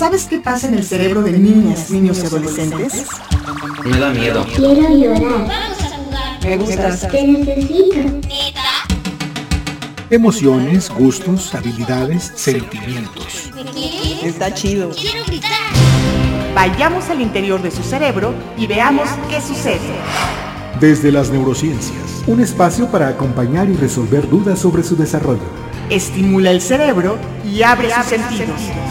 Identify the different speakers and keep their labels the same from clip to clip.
Speaker 1: ¿Sabes qué pasa en el cerebro de niñas, niños y adolescentes?
Speaker 2: Me da miedo.
Speaker 3: Quiero llorar.
Speaker 4: Vamos a jugar.
Speaker 1: Me gustas.
Speaker 3: Te necesito.
Speaker 4: ¿Neta?
Speaker 5: Emociones, gustos, habilidades, sentimientos.
Speaker 4: ¿De qué?
Speaker 6: Está chido.
Speaker 4: Quiero gritar.
Speaker 1: Vayamos al interior de su cerebro y veamos qué sucede.
Speaker 5: Desde las neurociencias, un espacio para acompañar y resolver dudas sobre su desarrollo.
Speaker 1: Estimula el cerebro y abre sus sentidos.
Speaker 7: ¿Qué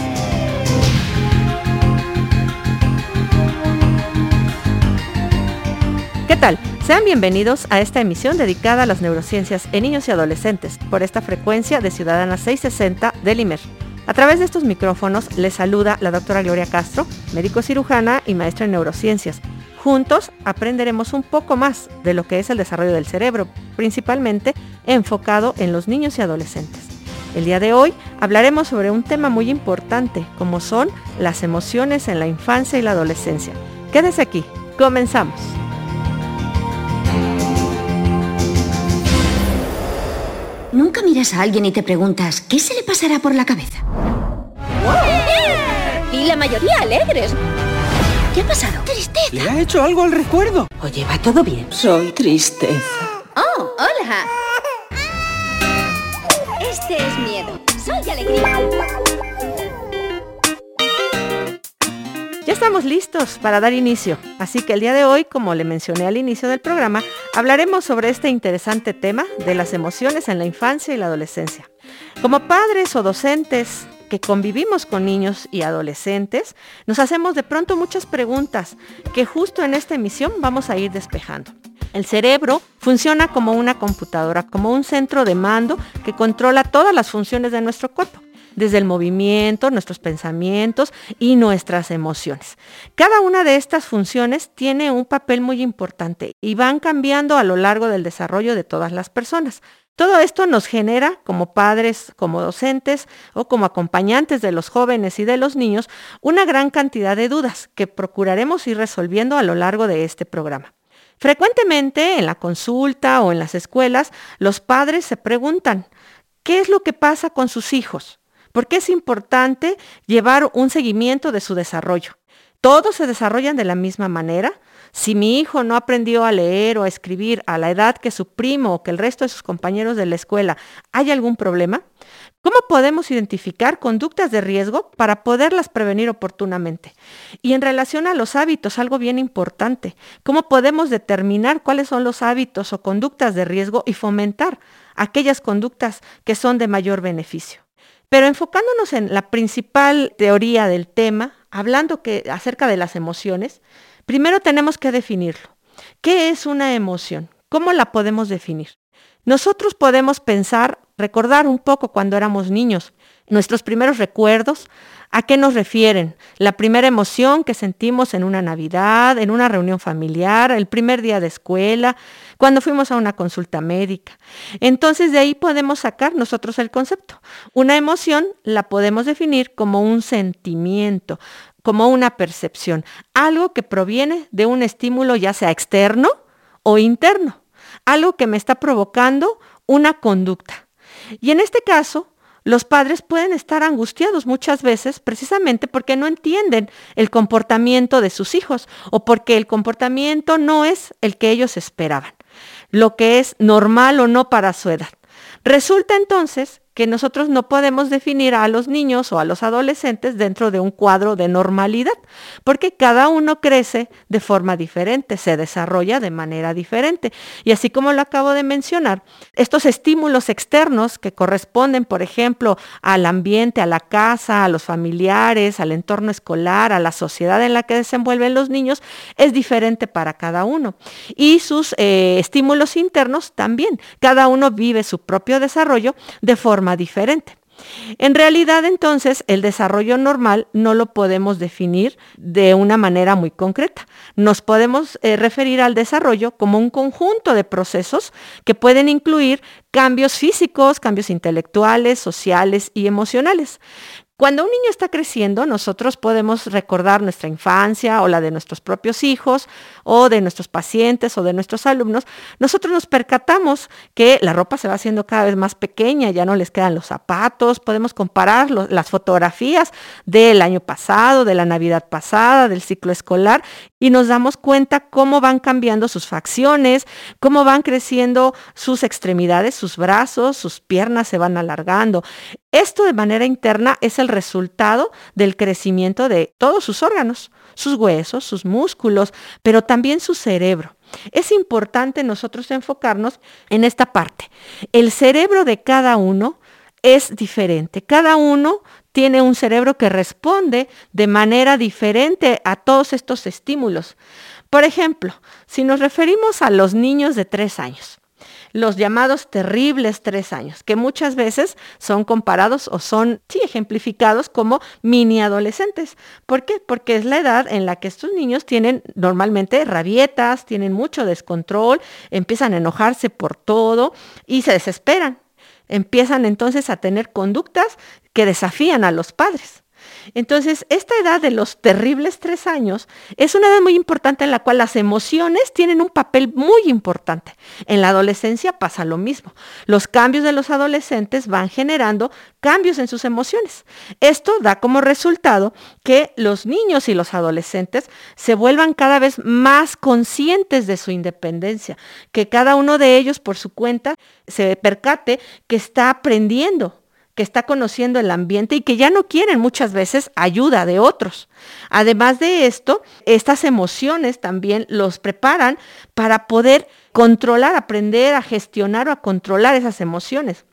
Speaker 7: tal? Sean bienvenidos a esta emisión dedicada a las neurociencias en niños y adolescentes por esta frecuencia de Ciudadana 660 del IMER. A través de estos micrófonos les saluda la doctora Gloria Castro, médico cirujana y maestra en neurociencias. Juntos aprenderemos un poco más de lo que es el desarrollo del cerebro, principalmente enfocado en los niños y adolescentes. El día de hoy hablaremos sobre un tema muy importante, como son las emociones en la infancia y la adolescencia. Quédese aquí, comenzamos.
Speaker 8: Nunca miras a alguien y te preguntas, ¿qué se le pasará por la cabeza?
Speaker 9: Y la mayoría alegres.
Speaker 8: ¿Qué ha pasado?
Speaker 9: Tristeza.
Speaker 6: ¿Le ha hecho algo al recuerdo?
Speaker 8: Oye, ¿va todo bien?
Speaker 6: Soy tristeza.
Speaker 9: Oh, hola. Este es miedo. Soy alegría.
Speaker 7: Ya estamos listos para dar inicio, así que el día de hoy, como le mencioné al inicio del programa, hablaremos sobre este interesante tema de las emociones en la infancia y la adolescencia. Como padres o docentes que convivimos con niños y adolescentes, nos hacemos de pronto muchas preguntas que justo en esta emisión vamos a ir despejando. El cerebro funciona como una computadora, como un centro de mando que controla todas las funciones de nuestro cuerpo desde el movimiento, nuestros pensamientos y nuestras emociones. Cada una de estas funciones tiene un papel muy importante y van cambiando a lo largo del desarrollo de todas las personas. Todo esto nos genera, como padres, como docentes o como acompañantes de los jóvenes y de los niños, una gran cantidad de dudas que procuraremos ir resolviendo a lo largo de este programa. Frecuentemente en la consulta o en las escuelas, los padres se preguntan, ¿qué es lo que pasa con sus hijos? ¿Por qué es importante llevar un seguimiento de su desarrollo? ¿Todos se desarrollan de la misma manera? Si mi hijo no aprendió a leer o a escribir a la edad que su primo o que el resto de sus compañeros de la escuela, ¿hay algún problema? ¿Cómo podemos identificar conductas de riesgo para poderlas prevenir oportunamente? Y en relación a los hábitos, algo bien importante, ¿cómo podemos determinar cuáles son los hábitos o conductas de riesgo y fomentar aquellas conductas que son de mayor beneficio? Pero enfocándonos en la principal teoría del tema, hablando que, acerca de las emociones, primero tenemos que definirlo. ¿Qué es una emoción? ¿Cómo la podemos definir? Nosotros podemos pensar, recordar un poco cuando éramos niños, nuestros primeros recuerdos, ¿a qué nos refieren? La primera emoción que sentimos en una Navidad, en una reunión familiar, el primer día de escuela, cuando fuimos a una consulta médica. Entonces de ahí podemos sacar nosotros el concepto. Una emoción la podemos definir como un sentimiento, como una percepción, algo que proviene de un estímulo ya sea externo o interno, algo que me está provocando una conducta. Y en este caso, los padres pueden estar angustiados muchas veces precisamente porque no entienden el comportamiento de sus hijos o porque el comportamiento no es el que ellos esperaban, lo que es normal o no para su edad. Resulta entonces que nosotros no podemos definir a los niños o a los adolescentes dentro de un cuadro de normalidad, porque cada uno crece de forma diferente, se desarrolla de manera diferente. Y así como lo acabo de mencionar, estos estímulos externos que corresponden, por ejemplo, al ambiente, a la casa, a los familiares, al entorno escolar, a la sociedad en la que desenvuelven los niños, es diferente para cada uno. Y sus eh, estímulos internos también. Cada uno vive su propio desarrollo de forma diferente. En realidad, entonces, el desarrollo normal no lo podemos definir de una manera muy concreta. Nos podemos eh, referir al desarrollo como un conjunto de procesos que pueden incluir cambios físicos, cambios intelectuales, sociales y emocionales. Cuando un niño está creciendo, nosotros podemos recordar nuestra infancia o la de nuestros propios hijos o de nuestros pacientes o de nuestros alumnos. Nosotros nos percatamos que la ropa se va haciendo cada vez más pequeña, ya no les quedan los zapatos, podemos comparar las fotografías del año pasado, de la Navidad pasada, del ciclo escolar y nos damos cuenta cómo van cambiando sus facciones, cómo van creciendo sus extremidades, sus brazos, sus piernas se van alargando. Esto de manera interna es el resultado del crecimiento de todos sus órganos, sus huesos, sus músculos, pero también su cerebro. Es importante nosotros enfocarnos en esta parte. El cerebro de cada uno es diferente. Cada uno tiene un cerebro que responde de manera diferente a todos estos estímulos. Por ejemplo, si nos referimos a los niños de tres años, los llamados terribles tres años, que muchas veces son comparados o son, ejemplificados como mini adolescentes. ¿Por qué? Porque es la edad en la que estos niños tienen normalmente rabietas, tienen mucho descontrol, empiezan a enojarse por todo y se desesperan. Empiezan entonces a tener conductas que desafían a los padres. Entonces, esta edad de los terribles tres años es una edad muy importante en la cual las emociones tienen un papel muy importante. En la adolescencia pasa lo mismo. Los cambios de los adolescentes van generando cambios en sus emociones. Esto da como resultado que los niños y los adolescentes se vuelvan cada vez más conscientes de su independencia, que cada uno de ellos por su cuenta se percate que está aprendiendo que está conociendo el ambiente y que ya no quieren muchas veces ayuda de otros. Además de esto, estas emociones también los preparan para poder controlar, aprender a gestionar o a controlar esas emociones.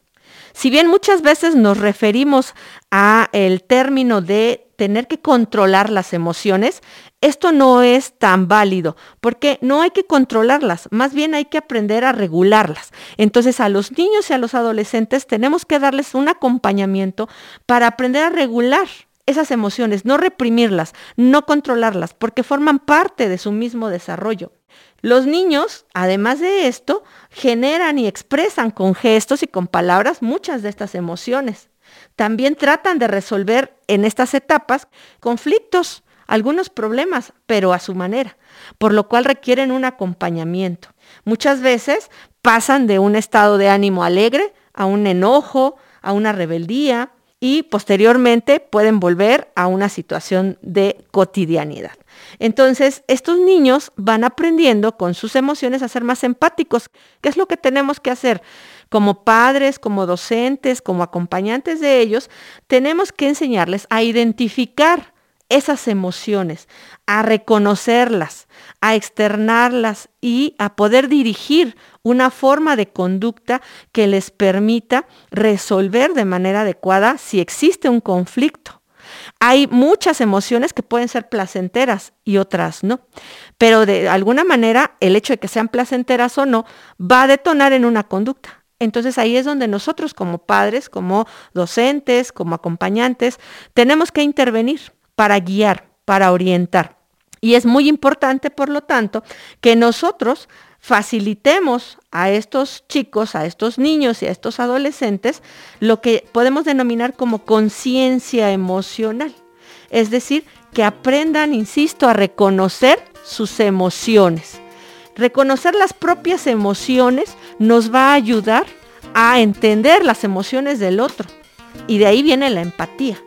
Speaker 7: Si bien muchas veces nos referimos a el término de tener que controlar las emociones, esto no es tan válido, porque no hay que controlarlas, más bien hay que aprender a regularlas. Entonces a los niños y a los adolescentes tenemos que darles un acompañamiento para aprender a regular esas emociones, no reprimirlas, no controlarlas, porque forman parte de su mismo desarrollo. Los niños, además de esto, generan y expresan con gestos y con palabras muchas de estas emociones. También tratan de resolver en estas etapas conflictos, algunos problemas, pero a su manera, por lo cual requieren un acompañamiento. Muchas veces pasan de un estado de ánimo alegre a un enojo, a una rebeldía y posteriormente pueden volver a una situación de cotidianidad. Entonces, estos niños van aprendiendo con sus emociones a ser más empáticos. ¿Qué es lo que tenemos que hacer? Como padres, como docentes, como acompañantes de ellos, tenemos que enseñarles a identificar esas emociones, a reconocerlas, a externarlas y a poder dirigir una forma de conducta que les permita resolver de manera adecuada si existe un conflicto. Hay muchas emociones que pueden ser placenteras y otras no, pero de alguna manera el hecho de que sean placenteras o no va a detonar en una conducta. Entonces ahí es donde nosotros como padres, como docentes, como acompañantes, tenemos que intervenir para guiar, para orientar. Y es muy importante, por lo tanto, que nosotros facilitemos a estos chicos, a estos niños y a estos adolescentes lo que podemos denominar como conciencia emocional. Es decir, que aprendan, insisto, a reconocer sus emociones. Reconocer las propias emociones nos va a ayudar a entender las emociones del otro. Y de ahí viene la empatía.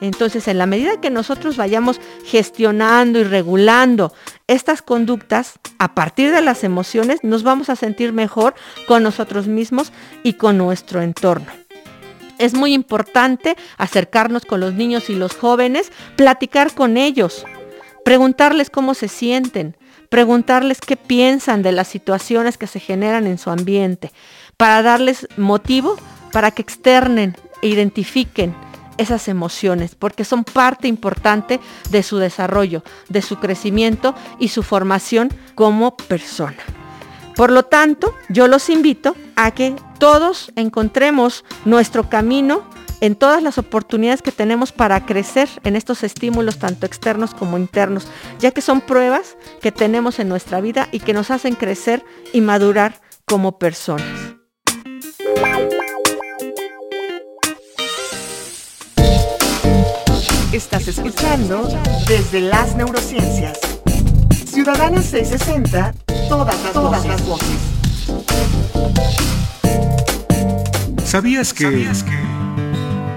Speaker 7: Entonces, en la medida que nosotros vayamos gestionando y regulando estas conductas, a partir de las emociones, nos vamos a sentir mejor con nosotros mismos y con nuestro entorno. Es muy importante acercarnos con los niños y los jóvenes, platicar con ellos, preguntarles cómo se sienten, preguntarles qué piensan de las situaciones que se generan en su ambiente, para darles motivo para que externen e identifiquen esas emociones, porque son parte importante de su desarrollo, de su crecimiento y su formación como persona. Por lo tanto, yo los invito a que todos encontremos nuestro camino en todas las oportunidades que tenemos para crecer en estos estímulos tanto externos como internos, ya que son pruebas que tenemos en nuestra vida y que nos hacen crecer y madurar como personas.
Speaker 1: Estás escuchando desde las neurociencias. Ciudadana 660, todas las, todas las voces.
Speaker 5: ¿Sabías que...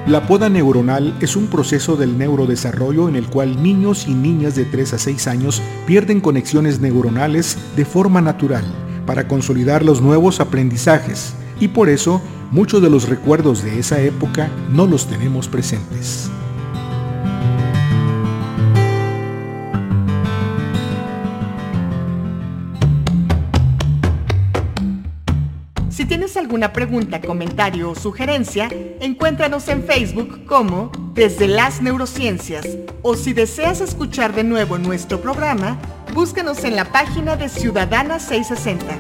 Speaker 5: La poda neuronal es un proceso del neurodesarrollo en el cual niños y niñas de 3 a 6 años pierden conexiones neuronales de forma natural para consolidar los nuevos aprendizajes y por eso muchos de los recuerdos de esa época no los tenemos presentes.
Speaker 1: Tienes alguna pregunta, comentario o sugerencia, encuéntranos en Facebook como Desde las Neurociencias. O si deseas escuchar de nuevo nuestro programa, búscanos en la página de Ciudadana 660.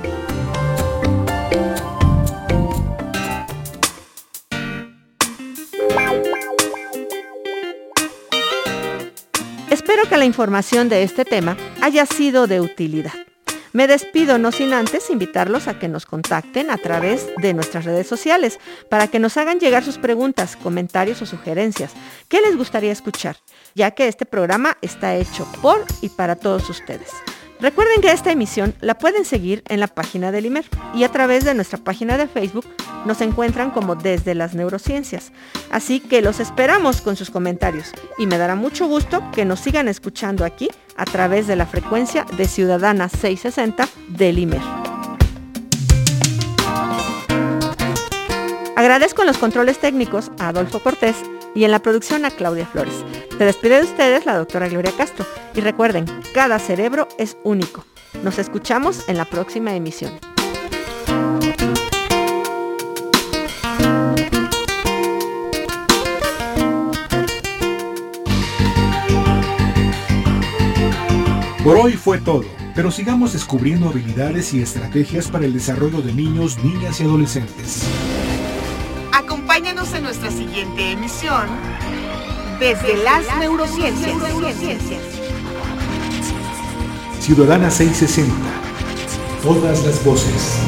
Speaker 7: Espero que la información de este tema haya sido de utilidad. Me despido no sin antes invitarlos a que nos contacten a través de nuestras redes sociales para que nos hagan llegar sus preguntas, comentarios o sugerencias. ¿Qué les gustaría escuchar? Ya que este programa está hecho por y para todos ustedes. Recuerden que esta emisión la pueden seguir en la página del IMER y a través de nuestra página de Facebook nos encuentran como desde las neurociencias. Así que los esperamos con sus comentarios y me dará mucho gusto que nos sigan escuchando aquí a través de la frecuencia de Ciudadana 660 del IMER. Agradezco los controles técnicos a Adolfo Cortés y en la producción a Claudia Flores. Se despide de ustedes la doctora Gloria Castro y recuerden, cada cerebro es único. Nos escuchamos en la próxima emisión.
Speaker 5: Por hoy fue todo, pero sigamos descubriendo habilidades y estrategias para el desarrollo de niños, niñas y adolescentes.
Speaker 1: Acompáñanos en nuestra siguiente emisión desde las neurociencias.
Speaker 5: Ciudadana 660. Todas las voces.